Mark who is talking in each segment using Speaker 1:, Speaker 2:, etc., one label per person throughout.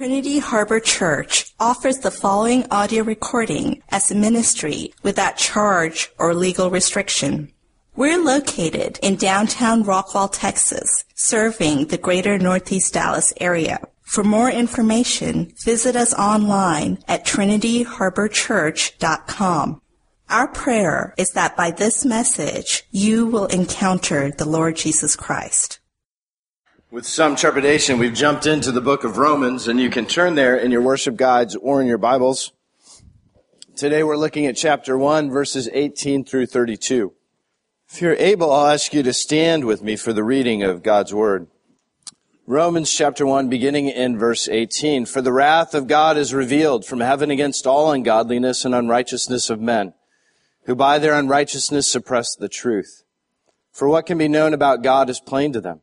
Speaker 1: Trinity Harbor Church offers the following audio recording as a ministry without charge or legal restriction. We're located in downtown Rockwall, Texas, serving the greater Northeast Dallas area. For more information, visit us online at trinityharborchurch.com. Our prayer is that by this message, you will encounter the Lord Jesus Christ.
Speaker 2: With some trepidation, we've jumped into the book of Romans, and you can turn there in your worship guides or in your Bibles. Today we're looking at chapter 1, verses 18 through 32. If you're able, I'll ask you to stand with me for the reading of God's Word. Romans chapter 1, beginning in verse 18. For the wrath of God is revealed from heaven against all ungodliness and unrighteousness of men, who by their unrighteousness suppress the truth. For what can be known about God is plain to them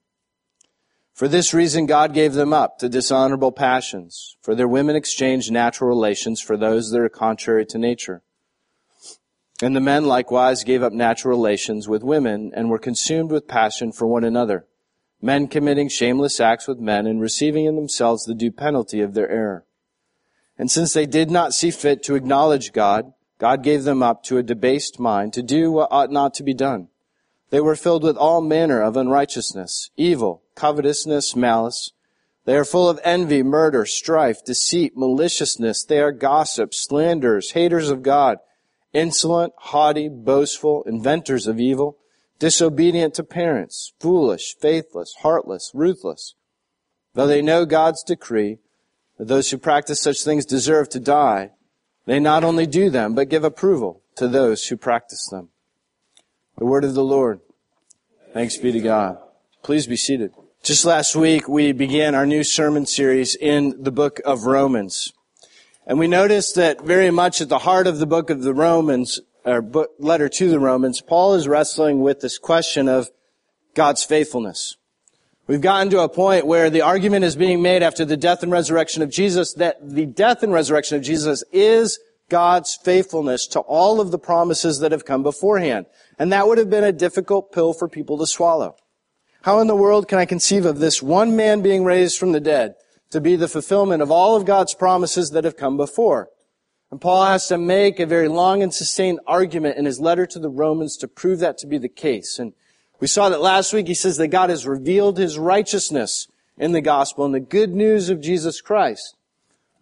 Speaker 2: For this reason, God gave them up to dishonorable passions, for their women exchanged natural relations for those that are contrary to nature. And the men likewise gave up natural relations with women and were consumed with passion for one another, men committing shameless acts with men and receiving in themselves the due penalty of their error. And since they did not see fit to acknowledge God, God gave them up to a debased mind to do what ought not to be done. They were filled with all manner of unrighteousness, evil, covetousness, malice. They are full of envy, murder, strife, deceit, maliciousness. They are gossips, slanderers, haters of God, insolent, haughty, boastful, inventors of evil, disobedient to parents, foolish, faithless, heartless, ruthless. Though they know God's decree that those who practice such things deserve to die, they not only do them, but give approval to those who practice them. The word of the Lord. Thanks be to God. Please be seated. Just last week, we began our new sermon series in the book of Romans. And we noticed that very much at the heart of the book of the Romans, or book, letter to the Romans, Paul is wrestling with this question of God's faithfulness. We've gotten to a point where the argument is being made after the death and resurrection of Jesus that the death and resurrection of Jesus is God's faithfulness to all of the promises that have come beforehand. And that would have been a difficult pill for people to swallow. How in the world can I conceive of this one man being raised from the dead to be the fulfillment of all of God's promises that have come before? And Paul has to make a very long and sustained argument in his letter to the Romans to prove that to be the case. And we saw that last week he says that God has revealed his righteousness in the gospel and the good news of Jesus Christ.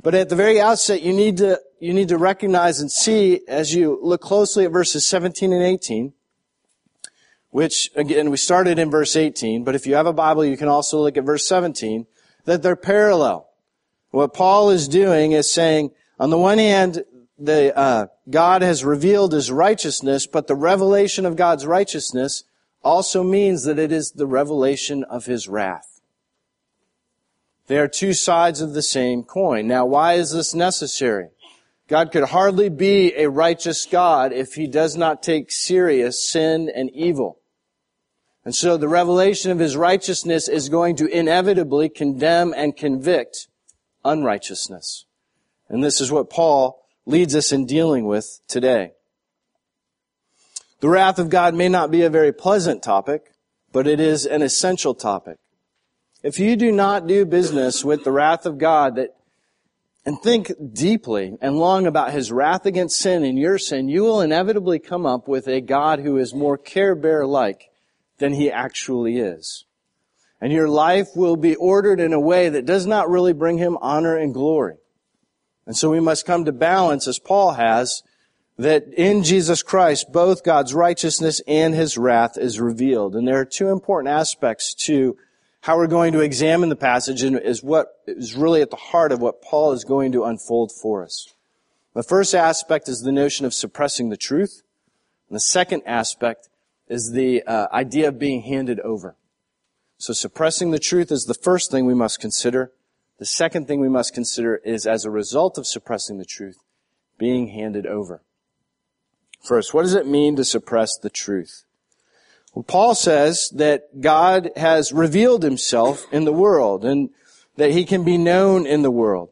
Speaker 2: But at the very outset, you need to, you need to recognize and see as you look closely at verses 17 and 18, which again, we started in verse 18, but if you have a Bible, you can also look at verse 17, that they're parallel. What Paul is doing is saying, on the one hand, the, uh, God has revealed his righteousness, but the revelation of God's righteousness also means that it is the revelation of his wrath. They are two sides of the same coin. Now, why is this necessary? God could hardly be a righteous God if he does not take serious sin and evil. And so the revelation of his righteousness is going to inevitably condemn and convict unrighteousness. And this is what Paul leads us in dealing with today. The wrath of God may not be a very pleasant topic, but it is an essential topic. If you do not do business with the wrath of God that, and think deeply and long about his wrath against sin and your sin, you will inevitably come up with a God who is more care bear like than he actually is. And your life will be ordered in a way that does not really bring him honor and glory. And so we must come to balance, as Paul has, that in Jesus Christ, both God's righteousness and his wrath is revealed. And there are two important aspects to how we're going to examine the passage and is what is really at the heart of what Paul is going to unfold for us. The first aspect is the notion of suppressing the truth. And the second aspect is the uh, idea of being handed over. So suppressing the truth is the first thing we must consider. The second thing we must consider is as a result of suppressing the truth, being handed over. First, what does it mean to suppress the truth? Well, Paul says that God has revealed himself in the world and that he can be known in the world.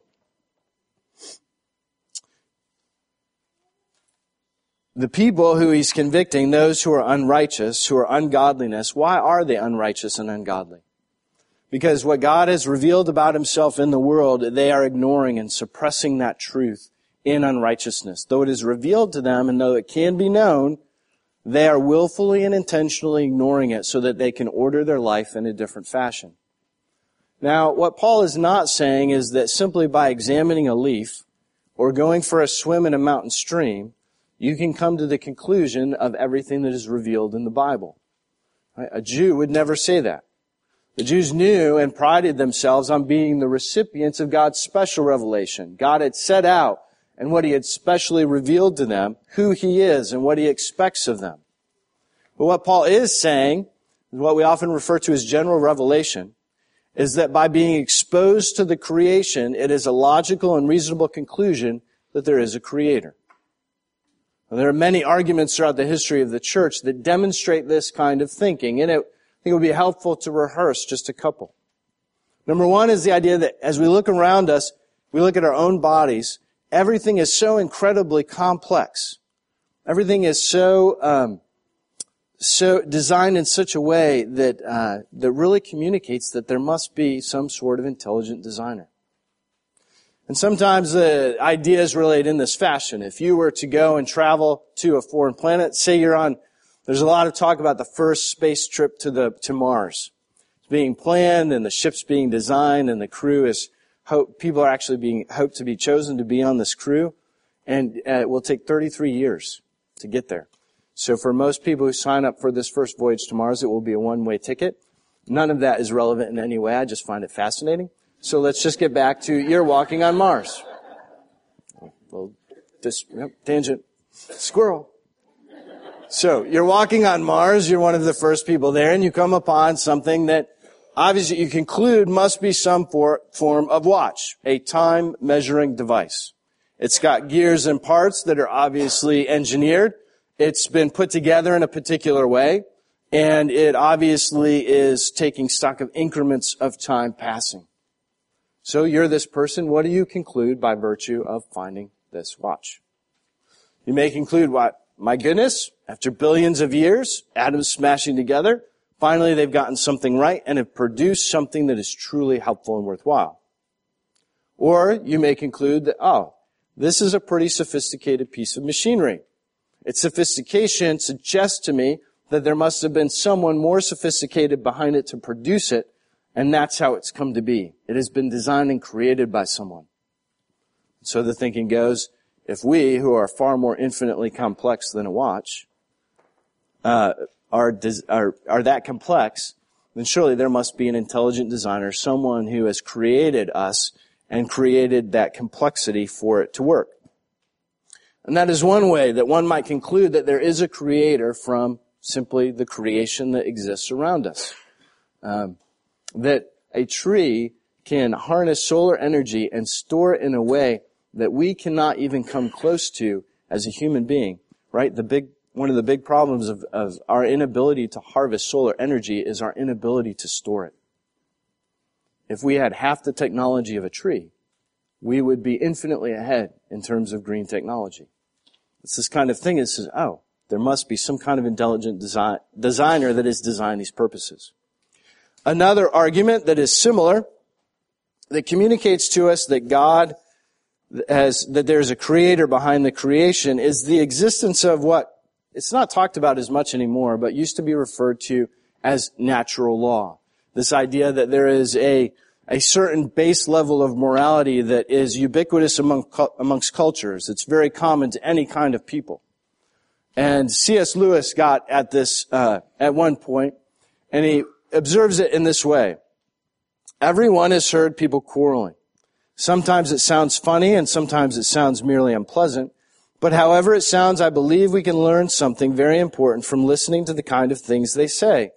Speaker 2: The people who he's convicting, those who are unrighteous, who are ungodliness, why are they unrighteous and ungodly? Because what God has revealed about himself in the world, they are ignoring and suppressing that truth in unrighteousness. Though it is revealed to them and though it can be known, they are willfully and intentionally ignoring it so that they can order their life in a different fashion. Now, what Paul is not saying is that simply by examining a leaf or going for a swim in a mountain stream, you can come to the conclusion of everything that is revealed in the Bible. Right? A Jew would never say that. The Jews knew and prided themselves on being the recipients of God's special revelation. God had set out and what he had specially revealed to them, who he is and what he expects of them. But what Paul is saying, what we often refer to as general revelation, is that by being exposed to the creation, it is a logical and reasonable conclusion that there is a creator. There are many arguments throughout the history of the church that demonstrate this kind of thinking, and it, I think it would be helpful to rehearse just a couple. Number one is the idea that as we look around us, we look at our own bodies, everything is so incredibly complex. Everything is so um, so designed in such a way that uh, that really communicates that there must be some sort of intelligent designer. And sometimes the idea is relayed in this fashion. If you were to go and travel to a foreign planet, say you're on, there's a lot of talk about the first space trip to the to Mars. It's being planned and the ship's being designed and the crew is hope, people are actually being hoped to be chosen to be on this crew, and uh, it will take 33 years to get there. So for most people who sign up for this first voyage to Mars, it will be a one-way ticket. None of that is relevant in any way. I just find it fascinating. So let's just get back to you're walking on Mars. Well, this yep, tangent, squirrel. So you're walking on Mars. You're one of the first people there, and you come upon something that obviously you conclude must be some for, form of watch, a time measuring device. It's got gears and parts that are obviously engineered. It's been put together in a particular way, and it obviously is taking stock of increments of time passing. So you're this person. What do you conclude by virtue of finding this watch? You may conclude what? My goodness, after billions of years, atoms smashing together, Finally, they've gotten something right and have produced something that is truly helpful and worthwhile. Or you may conclude that, oh, this is a pretty sophisticated piece of machinery. Its sophistication suggests to me that there must have been someone more sophisticated behind it to produce it, and that's how it's come to be. It has been designed and created by someone. So the thinking goes, if we, who are far more infinitely complex than a watch, uh, are, are, are that complex, then surely there must be an intelligent designer, someone who has created us and created that complexity for it to work. And that is one way that one might conclude that there is a creator from simply the creation that exists around us. Um, that a tree can harness solar energy and store it in a way that we cannot even come close to as a human being, right? The big one of the big problems of, of our inability to harvest solar energy is our inability to store it. If we had half the technology of a tree, we would be infinitely ahead in terms of green technology. It's this kind of thing that says, oh, there must be some kind of intelligent design, designer that has designed these purposes. Another argument that is similar, that communicates to us that God has, that there's a creator behind the creation is the existence of what it's not talked about as much anymore, but used to be referred to as natural law. This idea that there is a, a certain base level of morality that is ubiquitous among, amongst cultures. It's very common to any kind of people. And C.S. Lewis got at this uh, at one point, and he observes it in this way. Everyone has heard people quarreling. Sometimes it sounds funny and sometimes it sounds merely unpleasant. But however it sounds, I believe we can learn something very important from listening to the kind of things they say.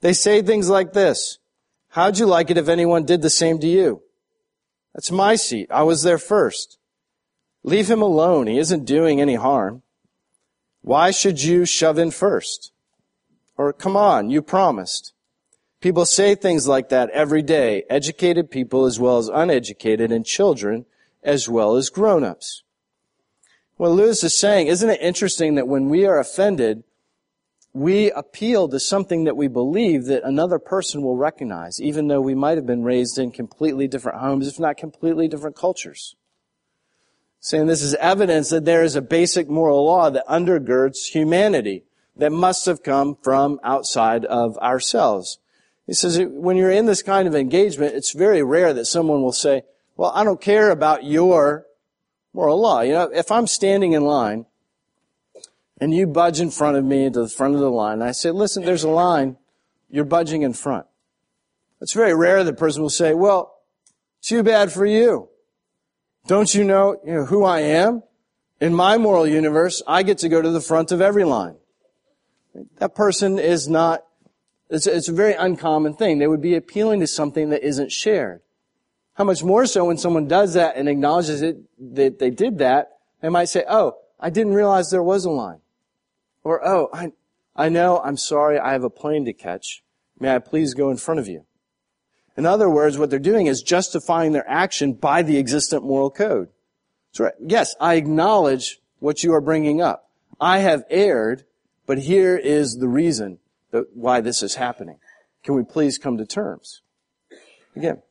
Speaker 2: They say things like this. How'd you like it if anyone did the same to you? That's my seat. I was there first. Leave him alone. He isn't doing any harm. Why should you shove in first? Or come on, you promised. People say things like that every day, educated people as well as uneducated and children as well as grown-ups. What Lewis is saying, isn't it interesting that when we are offended, we appeal to something that we believe that another person will recognize, even though we might have been raised in completely different homes, if not completely different cultures. Saying this is evidence that there is a basic moral law that undergirds humanity that must have come from outside of ourselves. He says when you're in this kind of engagement, it's very rare that someone will say, well, I don't care about your moral law. You know, if I'm standing in line and you budge in front of me to the front of the line. I say, listen, there's a line. You're budging in front. It's very rare that person will say, well, too bad for you. Don't you know, you know who I am? In my moral universe, I get to go to the front of every line. That person is not, it's, it's a very uncommon thing. They would be appealing to something that isn't shared. How much more so when someone does that and acknowledges it, that they did that, they might say, oh, I didn't realize there was a line. Or, oh, I, I know, I'm sorry, I have a plane to catch. May I please go in front of you? In other words, what they're doing is justifying their action by the existent moral code. Right. Yes, I acknowledge what you are bringing up. I have erred, but here is the reason why this is happening. Can we please come to terms? Again,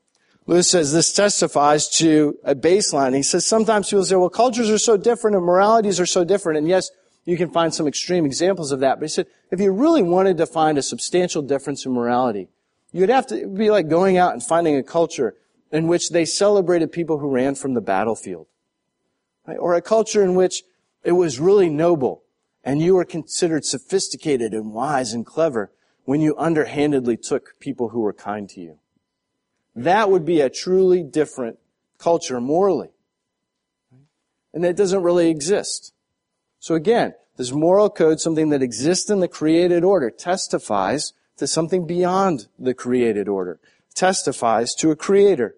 Speaker 2: Lewis says this testifies to a baseline. He says sometimes people say, well, cultures are so different and moralities are so different. And yes, you can find some extreme examples of that. But he said, if you really wanted to find a substantial difference in morality, you'd have to be like going out and finding a culture in which they celebrated people who ran from the battlefield. Right? Or a culture in which it was really noble and you were considered sophisticated and wise and clever when you underhandedly took people who were kind to you. That would be a truly different culture morally. And that doesn't really exist. So again, this moral code, something that exists in the created order, testifies to something beyond the created order, testifies to a creator.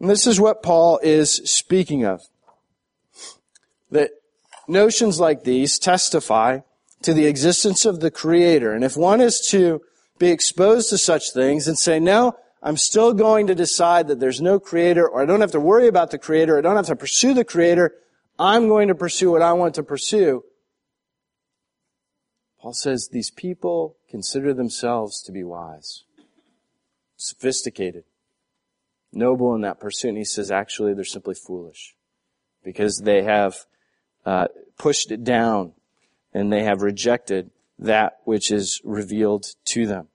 Speaker 2: And this is what Paul is speaking of. That notions like these testify to the existence of the creator. And if one is to be exposed to such things and say, no, I'm still going to decide that there's no creator, or I don't have to worry about the creator, I don't have to pursue the creator, I'm going to pursue what I want to pursue. Paul says these people consider themselves to be wise, sophisticated, noble in that pursuit. And he says actually they're simply foolish because they have uh, pushed it down and they have rejected that which is revealed to them.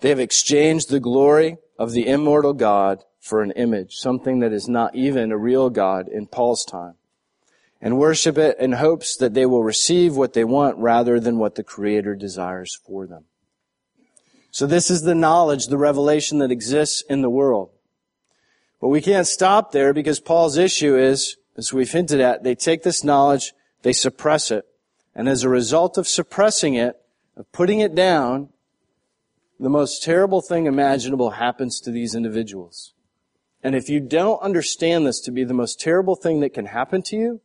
Speaker 2: They have exchanged the glory of the immortal God for an image, something that is not even a real God in Paul's time, and worship it in hopes that they will receive what they want rather than what the Creator desires for them. So this is the knowledge, the revelation that exists in the world. But we can't stop there because Paul's issue is, as we've hinted at, they take this knowledge, they suppress it, and as a result of suppressing it, of putting it down, the most terrible thing imaginable happens to these individuals. And if you don't understand this to be the most terrible thing that can happen to you,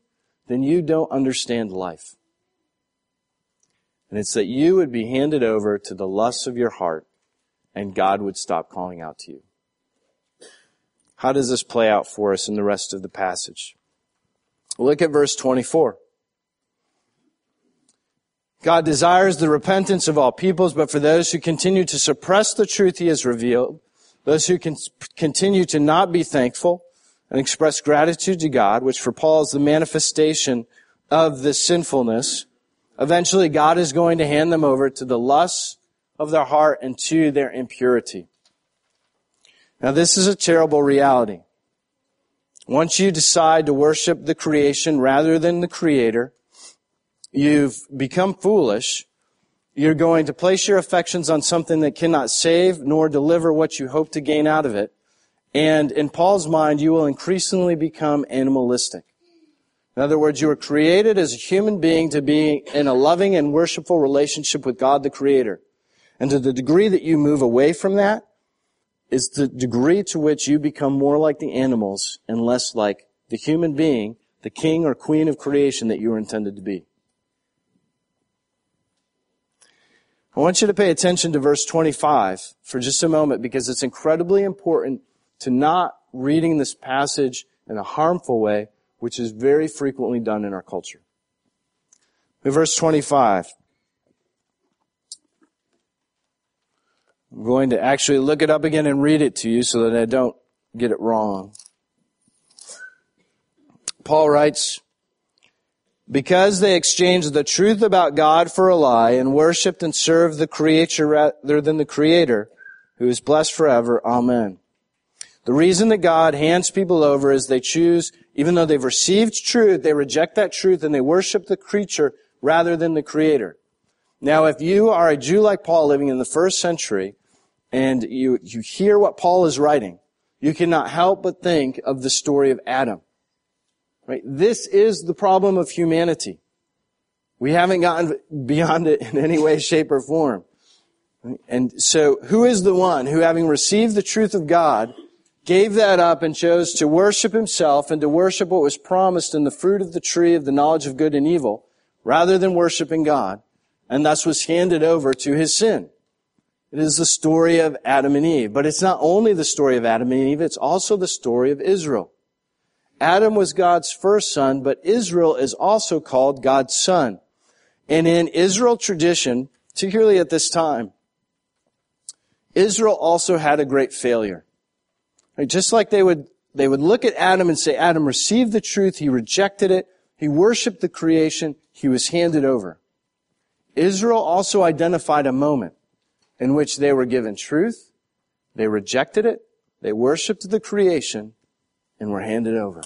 Speaker 2: then you don't understand life. And it's that you would be handed over to the lusts of your heart and God would stop calling out to you. How does this play out for us in the rest of the passage? Look at verse 24. God desires the repentance of all peoples, but for those who continue to suppress the truth he has revealed, those who can continue to not be thankful and express gratitude to God, which for Paul is the manifestation of this sinfulness, eventually God is going to hand them over to the lusts of their heart and to their impurity. Now this is a terrible reality. Once you decide to worship the creation rather than the creator, you've become foolish. You're going to place your affections on something that cannot save nor deliver what you hope to gain out of it. And in Paul's mind, you will increasingly become animalistic. In other words, you were created as a human being to be in a loving and worshipful relationship with God the Creator. And to the degree that you move away from that is the degree to which you become more like the animals and less like the human being, the king or queen of creation that you were intended to be. I want you to pay attention to verse 25 for just a moment because it's incredibly important to not reading this passage in a harmful way, which is very frequently done in our culture. In verse 25, I'm going to actually look it up again and read it to you so that I don't get it wrong. Paul writes, because they exchanged the truth about God for a lie and worshiped and served the creature rather than the creator, who is blessed forever. Amen. The reason that God hands people over is they choose, even though they've received truth, they reject that truth and they worship the creature rather than the creator. Now, if you are a Jew like Paul living in the first century and you, you hear what Paul is writing, you cannot help but think of the story of Adam. Right? This is the problem of humanity. We haven't gotten beyond it in any way, shape, or form. And so, who is the one who, having received the truth of God, gave that up and chose to worship himself and to worship what was promised in the fruit of the tree of the knowledge of good and evil, rather than worshiping God, and thus was handed over to his sin. It is the story of Adam and Eve. But it's not only the story of Adam and Eve, it's also the story of Israel. Adam was God's first son, but Israel is also called God's son. And in Israel tradition, particularly at this time, Israel also had a great failure. Just like they would, they would look at Adam and say, Adam received the truth, he rejected it, he worshiped the creation, he was handed over. Israel also identified a moment in which they were given truth, they rejected it, they worshiped the creation, and were handed over.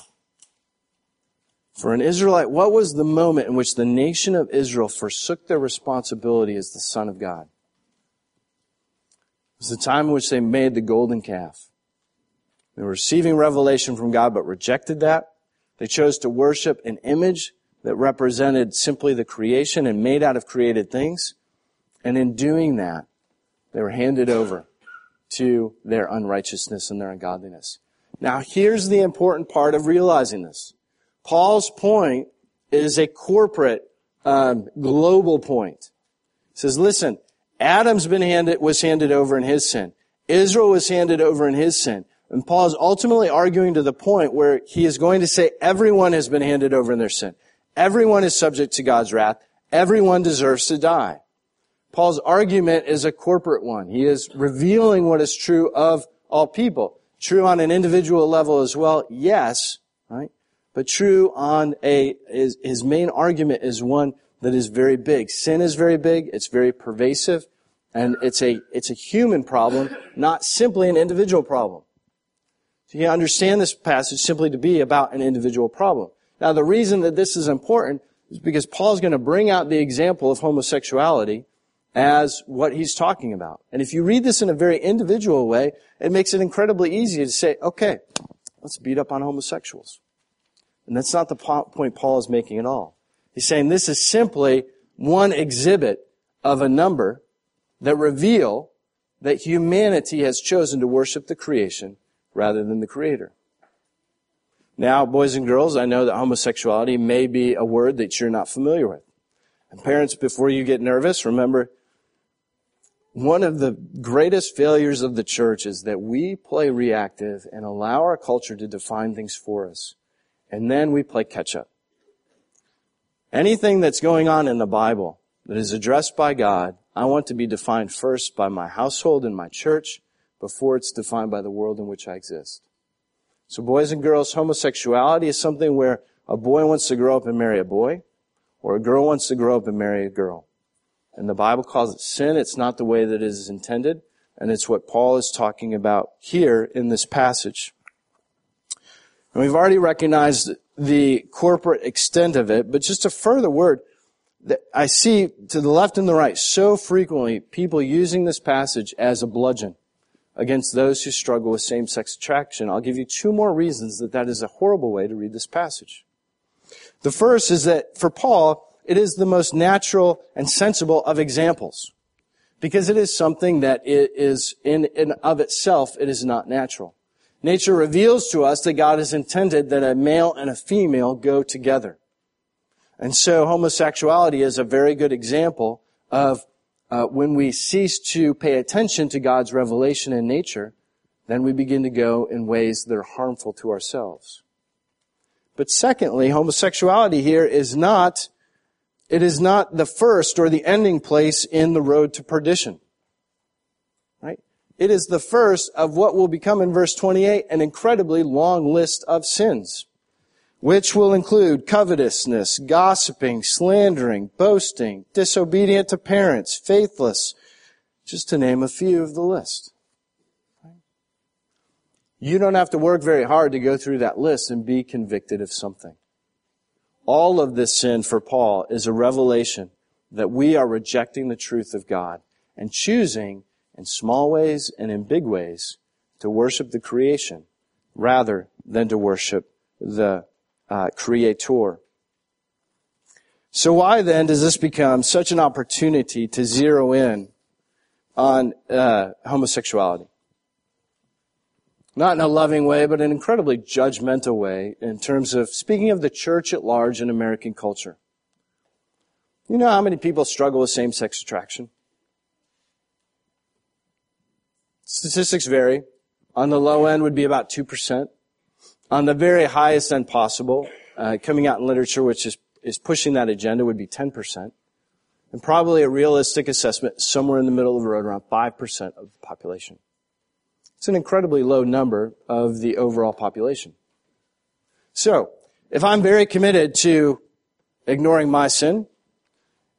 Speaker 2: For an Israelite, what was the moment in which the nation of Israel forsook their responsibility as the Son of God? It was the time in which they made the golden calf. They were receiving revelation from God, but rejected that. They chose to worship an image that represented simply the creation and made out of created things. And in doing that, they were handed over to their unrighteousness and their ungodliness. Now here's the important part of realizing this. Paul's point is a corporate, um, global point. He says, listen, Adam's been handed, was handed over in his sin. Israel was handed over in his sin. And Paul is ultimately arguing to the point where he is going to say everyone has been handed over in their sin. Everyone is subject to God's wrath. Everyone deserves to die. Paul's argument is a corporate one. He is revealing what is true of all people. True on an individual level as well, yes, right? But true on a, his, his main argument is one that is very big. Sin is very big, it's very pervasive, and it's a, it's a human problem, not simply an individual problem. So you understand this passage simply to be about an individual problem. Now the reason that this is important is because Paul's going to bring out the example of homosexuality as what he's talking about. And if you read this in a very individual way, it makes it incredibly easy to say, okay, let's beat up on homosexuals. And that's not the point Paul is making at all. He's saying this is simply one exhibit of a number that reveal that humanity has chosen to worship the creation rather than the Creator. Now, boys and girls, I know that homosexuality may be a word that you're not familiar with. And parents, before you get nervous, remember, one of the greatest failures of the church is that we play reactive and allow our culture to define things for us. And then we play catch up. Anything that's going on in the Bible that is addressed by God, I want to be defined first by my household and my church before it's defined by the world in which I exist. So boys and girls, homosexuality is something where a boy wants to grow up and marry a boy, or a girl wants to grow up and marry a girl. And the Bible calls it sin. It's not the way that it is intended. And it's what Paul is talking about here in this passage. And we've already recognized the corporate extent of it, but just a further word that I see to the left and the right so frequently people using this passage as a bludgeon against those who struggle with same-sex attraction. I'll give you two more reasons that that is a horrible way to read this passage. The first is that for Paul, it is the most natural and sensible of examples because it is something that it is in and of itself, it is not natural. Nature reveals to us that God has intended that a male and a female go together. And so homosexuality is a very good example of uh, when we cease to pay attention to God's revelation in nature, then we begin to go in ways that are harmful to ourselves. But secondly, homosexuality here is not, it is not the first or the ending place in the road to perdition. Right? It is the first of what will become in verse 28 an incredibly long list of sins, which will include covetousness, gossiping, slandering, boasting, disobedient to parents, faithless, just to name a few of the list. You don't have to work very hard to go through that list and be convicted of something. All of this sin for Paul is a revelation that we are rejecting the truth of God and choosing in small ways and in big ways to worship the creation rather than to worship the uh, creator. So why then does this become such an opportunity to zero in on uh, homosexuality? Not in a loving way, but an incredibly judgmental way in terms of speaking of the church at large in American culture. You know how many people struggle with same-sex attraction? Statistics vary. On the low end would be about 2%. On the very highest end possible, uh, coming out in literature which is, is pushing that agenda would be 10%. And probably a realistic assessment somewhere in the middle of the road, around 5% of the population. It's an incredibly low number of the overall population. So, if I'm very committed to ignoring my sin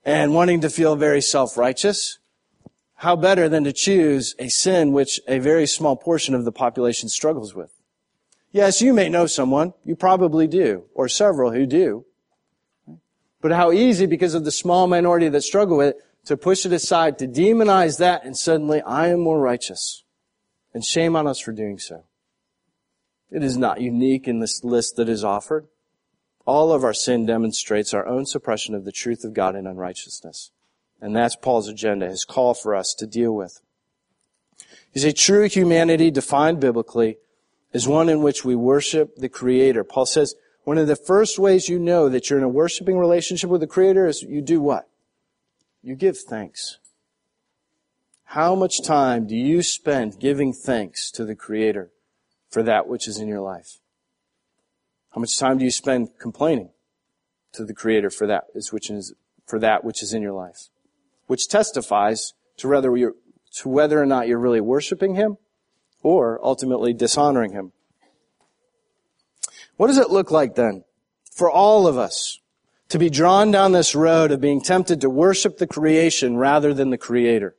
Speaker 2: and wanting to feel very self-righteous, how better than to choose a sin which a very small portion of the population struggles with? Yes, you may know someone, you probably do, or several who do. But how easy, because of the small minority that struggle with it, to push it aside, to demonize that, and suddenly I am more righteous. And shame on us for doing so. It is not unique in this list that is offered. All of our sin demonstrates our own suppression of the truth of God in unrighteousness. And that's Paul's agenda, his call for us to deal with. You see, true humanity defined biblically is one in which we worship the Creator. Paul says, one of the first ways you know that you're in a worshiping relationship with the Creator is you do what? You give thanks. How much time do you spend giving thanks to the Creator for that which is in your life? How much time do you spend complaining to the Creator for that which is, for that which is in your life? which testifies to whether to whether or not you're really worshiping Him or ultimately dishonoring Him. What does it look like then for all of us to be drawn down this road of being tempted to worship the creation rather than the Creator?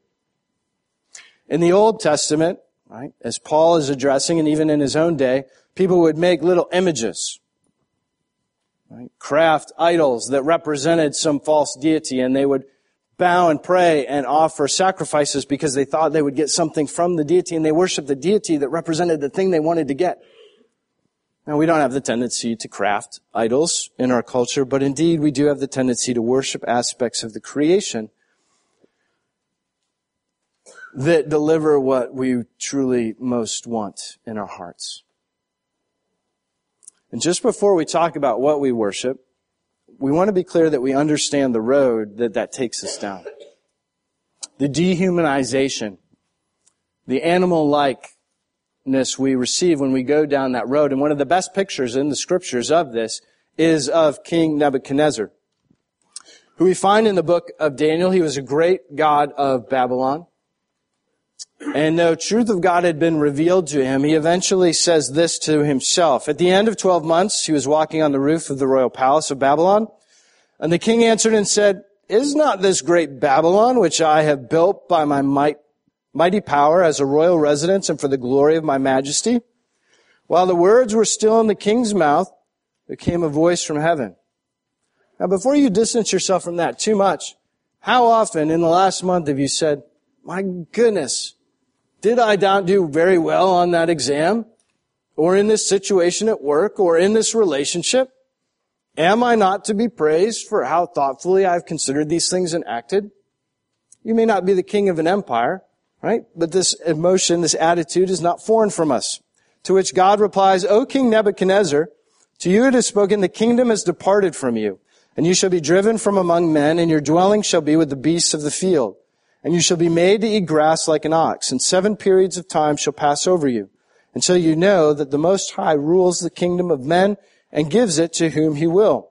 Speaker 2: In the Old Testament, right, as Paul is addressing and even in his own day, people would make little images Right? craft idols that represented some false deity and they would bow and pray and offer sacrifices because they thought they would get something from the deity and they worshiped the deity that represented the thing they wanted to get. Now we don't have the tendency to craft idols in our culture, but indeed we do have the tendency to worship aspects of the creation that deliver what we truly most want in our hearts. And just before we talk about what we worship, we want to be clear that we understand the road that that takes us down. The dehumanization, the animal-likeness we receive when we go down that road. And one of the best pictures in the scriptures of this is of King Nebuchadnezzar, who we find in the book of Daniel. He was a great god of Babylon. And no truth of God had been revealed to him, he eventually says this to himself. At the end of 12 months, he was walking on the roof of the royal palace of Babylon. And the king answered and said, Is not this great Babylon, which I have built by my might mighty power as a royal residence and for the glory of my majesty? While the words were still in the king's mouth, there came a voice from heaven. Now before you distance yourself from that too much, how often in the last month have you said, my goodness, did I not do very well on that exam? Or in this situation at work? Or in this relationship? Am I not to be praised for how thoughtfully I've considered these things and acted? You may not be the king of an empire, right? But this emotion, this attitude is not foreign from us. To which God replies, O King Nebuchadnezzar, to you it is spoken, the kingdom has departed from you, and you shall be driven from among men, and your dwelling shall be with the beasts of the field. And you shall be made to eat grass like an ox, and seven periods of time shall pass over you, until you know that the Most High rules the kingdom of men and gives it to whom he will.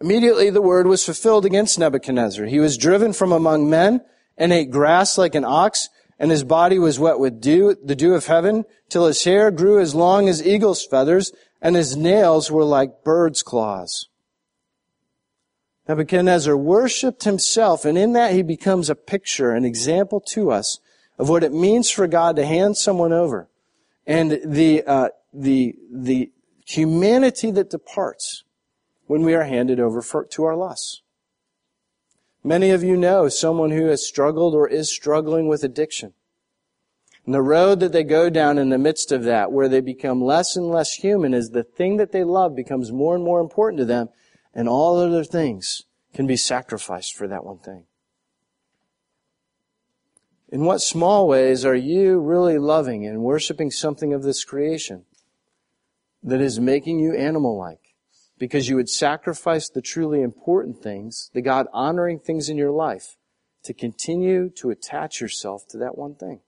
Speaker 2: Immediately the word was fulfilled against Nebuchadnezzar. He was driven from among men and ate grass like an ox, and his body was wet with dew, the dew of heaven, till his hair grew as long as eagle's feathers, and his nails were like bird's claws. Nebuchadnezzar worshiped himself, and in that he becomes a picture, an example to us of what it means for God to hand someone over, and the uh, the the humanity that departs when we are handed over for, to our lusts. Many of you know someone who has struggled or is struggling with addiction. And the road that they go down in the midst of that, where they become less and less human, is the thing that they love becomes more and more important to them, and all other things can be sacrificed for that one thing. In what small ways are you really loving and worshiping something of this creation? that is making you animal-like because you would sacrifice the truly important things, the God honoring things in your life to continue to attach yourself to that one thing,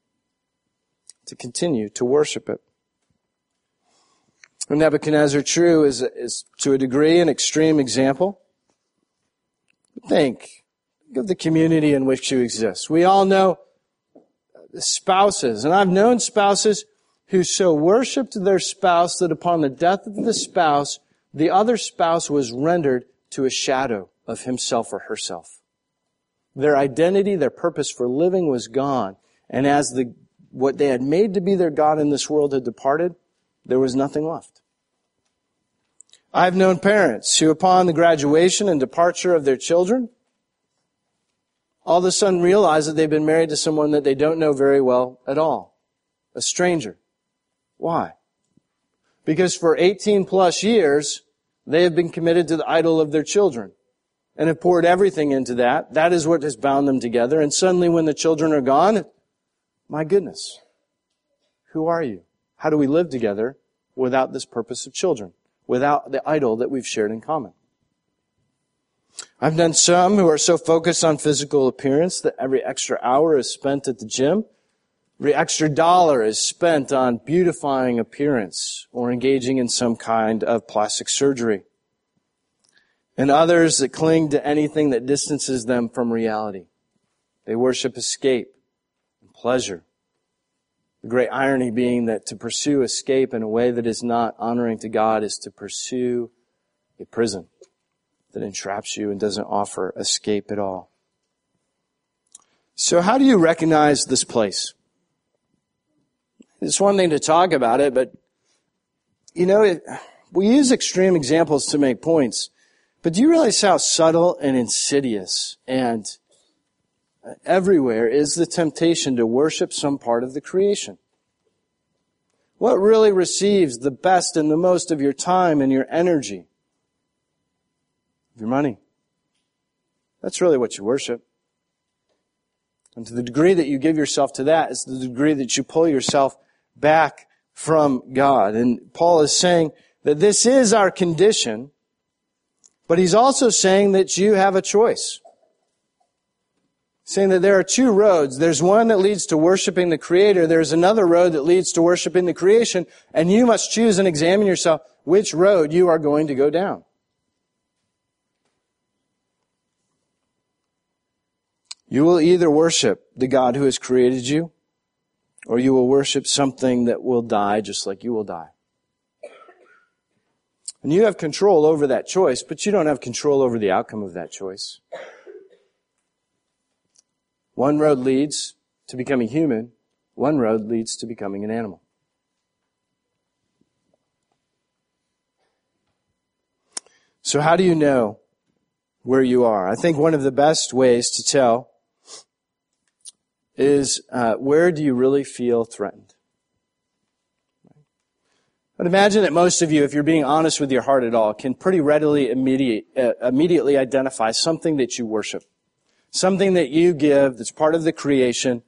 Speaker 2: to continue to worship it. Nebuchadnezzar, true, is, is to a degree an extreme example. Think, of the community in which you exist. We all know spouses, and I've known spouses who so worshipped their spouse that upon the death of the spouse, the other spouse was rendered to a shadow of himself or herself. Their identity, their purpose for living was gone. And as the, what they had made to be their God in this world had departed, there was nothing left. I've known parents who upon the graduation and departure of their children, all of a sudden realize that they've been married to someone that they don't know very well at all. A stranger. Why? Because for 18 plus years, they have been committed to the idol of their children and have poured everything into that. That is what has bound them together. And suddenly when the children are gone, my goodness, who are you? How do we live together without this purpose of children? Without the idol that we've shared in common? I've done some who are so focused on physical appearance that every extra hour is spent at the gym Every extra dollar is spent on beautifying appearance or engaging in some kind of plastic surgery. And others that cling to anything that distances them from reality. They worship escape and pleasure. The great irony being that to pursue escape in a way that is not honoring to God is to pursue a prison that entraps you and doesn't offer escape at all. So how do you recognize this place? It's one thing to talk about it, but you know, it, we use extreme examples to make points. But do you realize how subtle and insidious and everywhere is the temptation to worship some part of the creation? What really receives the best and the most of your time and your energy? Your money. That's really what you worship. And to the degree that you give yourself to that is the degree that you pull yourself back from God. And Paul is saying that this is our condition, but he's also saying that you have a choice. Saying that there are two roads. There's one that leads to worshiping the Creator. There's another road that leads to worshiping the creation. And you must choose and examine yourself which road you are going to go down. You will either worship the God who has created you, or you will worship something that will die just like you will die. And you have control over that choice, but you don't have control over the outcome of that choice. One road leads to becoming human, one road leads to becoming an animal. So how do you know where you are? I think one of the best ways to tell is uh, where do you really feel threatened? I'd imagine that most of you, if you're being honest with your heart at all, can pretty readily immediate, uh, immediately identify something that you worship. Something that you give that's part of the creation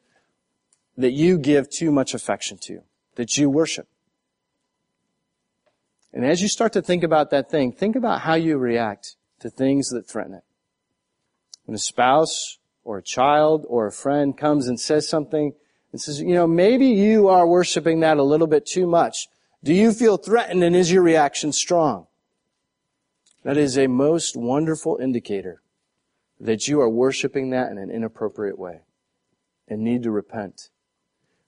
Speaker 2: that you give too much affection to, that you worship. And as you start to think about that thing, think about how you react to things that threaten it. When a spouse or a child or a friend comes and says something and says, you know, maybe you are worshiping that a little bit too much. Do you feel threatened and is your reaction strong? That is a most wonderful indicator that you are worshiping that in an inappropriate way and need to repent.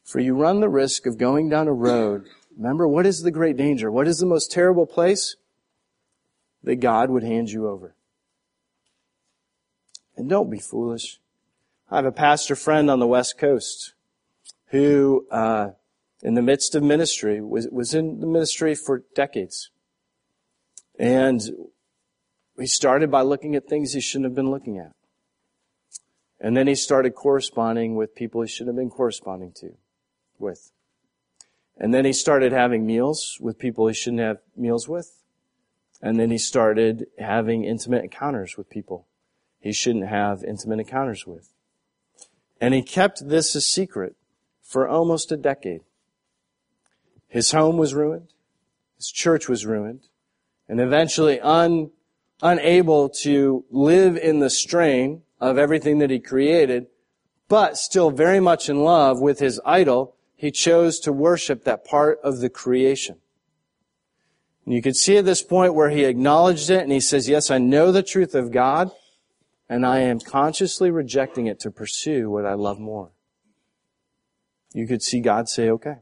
Speaker 2: For you run the risk of going down a road. Remember, what is the great danger? What is the most terrible place? That God would hand you over. And don't be foolish. I have a pastor friend on the West Coast who, uh, in the midst of ministry, was, was in the ministry for decades. And he started by looking at things he shouldn't have been looking at. And then he started corresponding with people he shouldn't have been corresponding to, with. And then he started having meals with people he shouldn't have meals with. And then he started having intimate encounters with people he shouldn't have intimate encounters with. And he kept this a secret for almost a decade. His home was ruined. His church was ruined. And eventually un, unable to live in the strain of everything that he created, but still very much in love with his idol, he chose to worship that part of the creation. And you can see at this point where he acknowledged it and he says, yes, I know the truth of God and I am consciously rejecting it to pursue what I love more. You could see God say, okay,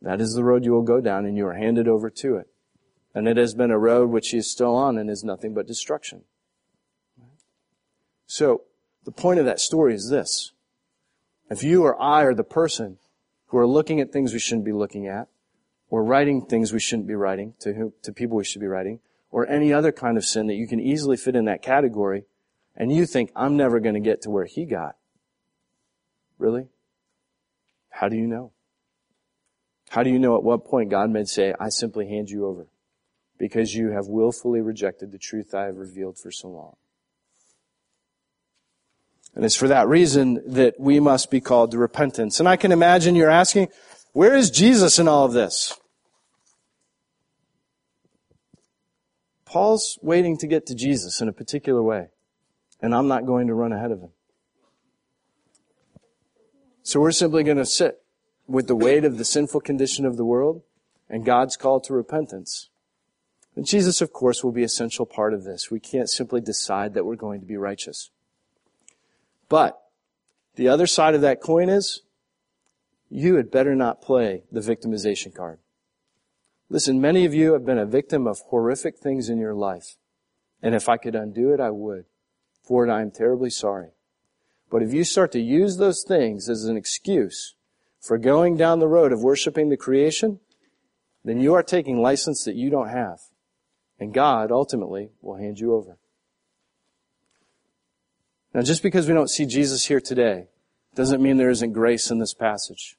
Speaker 2: that is the road you will go down and you are handed over to it. And it has been a road which he is still on and is nothing but destruction. So, the point of that story is this. If you or I are the person who are looking at things we shouldn't be looking at, or writing things we shouldn't be writing to, to people we should be writing, or any other kind of sin that you can easily fit in that category, and you think, I'm never going to get to where he got. Really? How do you know? How do you know at what point God may say, I simply hand you over because you have willfully rejected the truth I have revealed for so long? And it's for that reason that we must be called to repentance. And I can imagine you're asking, where is Jesus in all of this? Paul's waiting to get to Jesus in a particular way, and I'm not going to run ahead of him. So we're simply going to sit with the weight of the sinful condition of the world and God's call to repentance. And Jesus, of course, will be an essential part of this. We can't simply decide that we're going to be righteous. But the other side of that coin is you had better not play the victimization card. Listen, many of you have been a victim of horrific things in your life. And if I could undo it, I would. For it, I am terribly sorry. But if you start to use those things as an excuse for going down the road of worshiping the creation, then you are taking license that you don't have. And God ultimately will hand you over. Now, just because we don't see Jesus here today doesn't mean there isn't grace in this passage.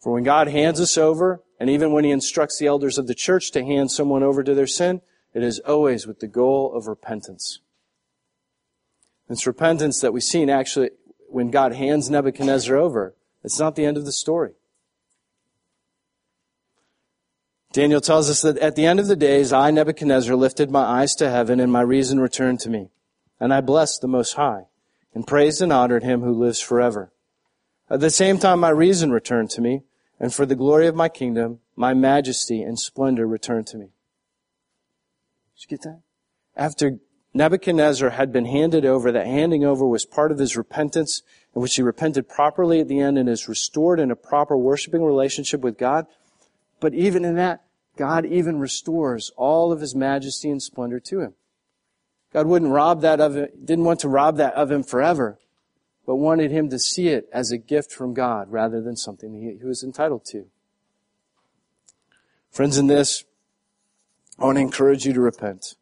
Speaker 2: For when God hands us over, and even when He instructs the elders of the church to hand someone over to their sin, it is always with the goal of repentance. It's repentance that we've seen actually when God hands Nebuchadnezzar over. It's not the end of the story. Daniel tells us that at the end of the days, I, Nebuchadnezzar, lifted my eyes to heaven and my reason returned to me. And I blessed the Most High and praised and honored him who lives forever. At the same time, my reason returned to me, and for the glory of my kingdom, my majesty and splendor returned to me. Did you get that? After Nebuchadnezzar had been handed over, that handing over was part of his repentance, in which he repented properly at the end and is restored in a proper worshiping relationship with God. But even in that, God even restores all of his majesty and splendor to him. God wouldn't rob that of him, didn't want to rob that of him forever. but wanted him to see it as a gift from God rather than something he, he was entitled to. Friends, in this, I want to encourage you to repent.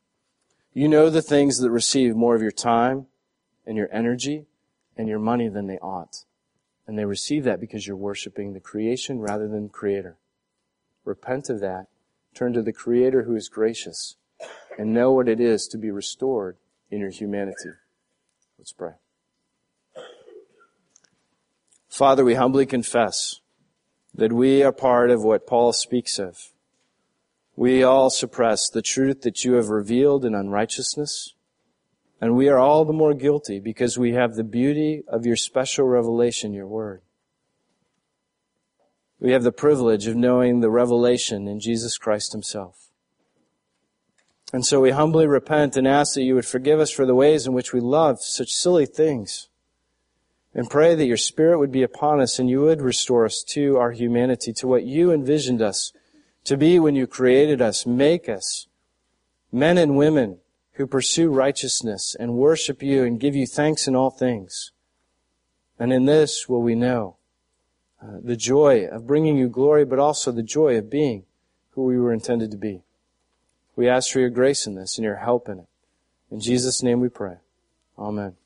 Speaker 2: You know the things that receive more of your time and your energy and your money than they ought. And they receive that because you're worshiping the creation rather than the creator. Repent of that. Turn to the creator who is gracious and know what it is to be restored in your humanity. Let's pray. Father, we humbly confess that we are part of what Paul speaks of. We all suppress the truth that you have revealed in unrighteousness, and we are all the more guilty because we have the beauty of your special revelation, your word. We have the privilege of knowing the revelation in Jesus Christ himself. And so we humbly repent and ask that you would forgive us for the ways in which we love such silly things. And pray that your Spirit would be upon us and you would restore us to our humanity, to what you envisioned us to be when you created us. Make us men and women who pursue righteousness and worship you and give you thanks in all things. And in this will we know uh, the joy of bringing you glory, but also the joy of being who we were intended to be. We ask for your grace in this and your help in it. In Jesus' name we pray. Amen.